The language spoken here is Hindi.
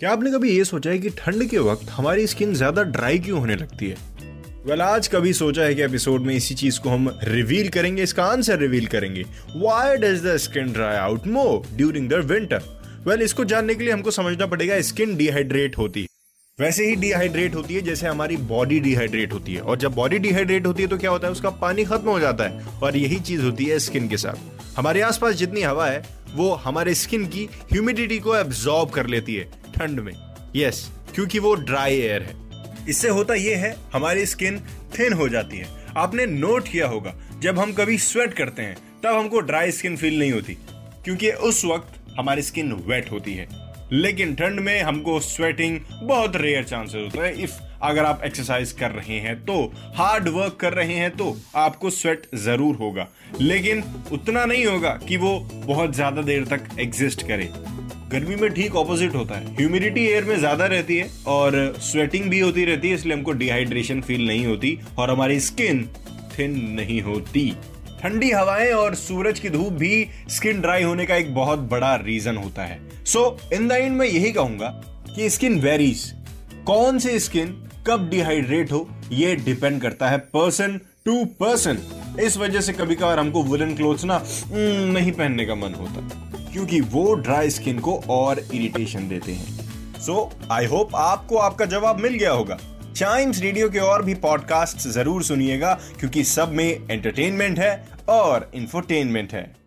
क्या आपने कभी ये सोचा है कि ठंड के वक्त हमारी स्किन ज़्यादा ड्राई क्यों होने लगती है? वेल well, आज कभी सोचा है कि एपिसोड में इसी चीज़ को हम रिवील करेंगे इसका आंसर रिवील करेंगे। Why does the skin dry out more during the winter well इसको जानने के लिए हमको समझना पड़ेगा स्किन डिहाइड्रेट होती है। वैसे ही डिहाइड्रेट होती है जैसे हमारी बॉडी डिहाइड्रेट होती है। और जब बॉडी डिहाइड्रेट होती है तो क्या होता है? उसका पानी खत्म हो जाता है। और यही चीज़ होती है स्किन के साथ। हमारे आसपास जितनी हवा है वो हमारे स्किन की ह्यूमिडिटी को एब्जॉर्ब कर लेती है। ठंड में। यस क्योंकि वो ड्राई एयर है। इससे होता यह है, हमारी स्किन थिन हो जाती है। आपने नोट किया होगा, जब हम कभी स्वेट करते हैं, तब हमको ड्राई स्किन फील नहीं होती, क्योंकि उस वक्त हमारी स्किन वेट होती है। लेकिन ठंड में हमको स्वेटिंग बहुत रेयर चांसेस होता है। इफ़ अगर आप एक्सरसाइज कर रहे हैं तो हार्ड वर्क कर रहे हैं तो आपको स्वेट ज़रूर होगा। लेकिन उतना नहीं होगा कि वो बहुत ज़्यादा देर तक एग्जिस्ट करे। गर्मी में ठीक ऑपोजिट होता है। ह्यूमिडिटी एयर में ज़्यादा रहती है और स्वेटिंग भी होती रहती है इसलिए हमको डिहाइड्रेशन फील नहीं होती और हमारी स्किन थिन नहीं होती। ठंडी हवाएँ और सूरज की धूप भी स्किन ड्राई होने का एक बहुत बड़ा रीजन होता है। सो इन द एंड मैं यही कहूँगा कि स्किन वेरीज कौन सी स्किन कब डिहाइड्रेट हो ये डिपेंड करता है पर्सन टू पर्सन इस वजह से कभी कभार हमको वुलन क्लोथ्स ना हम्म, नहीं पहनने का मन होता। क्योंकि वो ड्राई स्किन को और इरिटेशन देते हैं। सो आई होप आपको आपका जवाब मिल गया होगा। चाइम्स रेडियो के और भी पॉडकास्ट ज़रूर सुनिएगा, क्योंकि सब में एंटरटेनमेंट है और इंफोटेनमेंट है।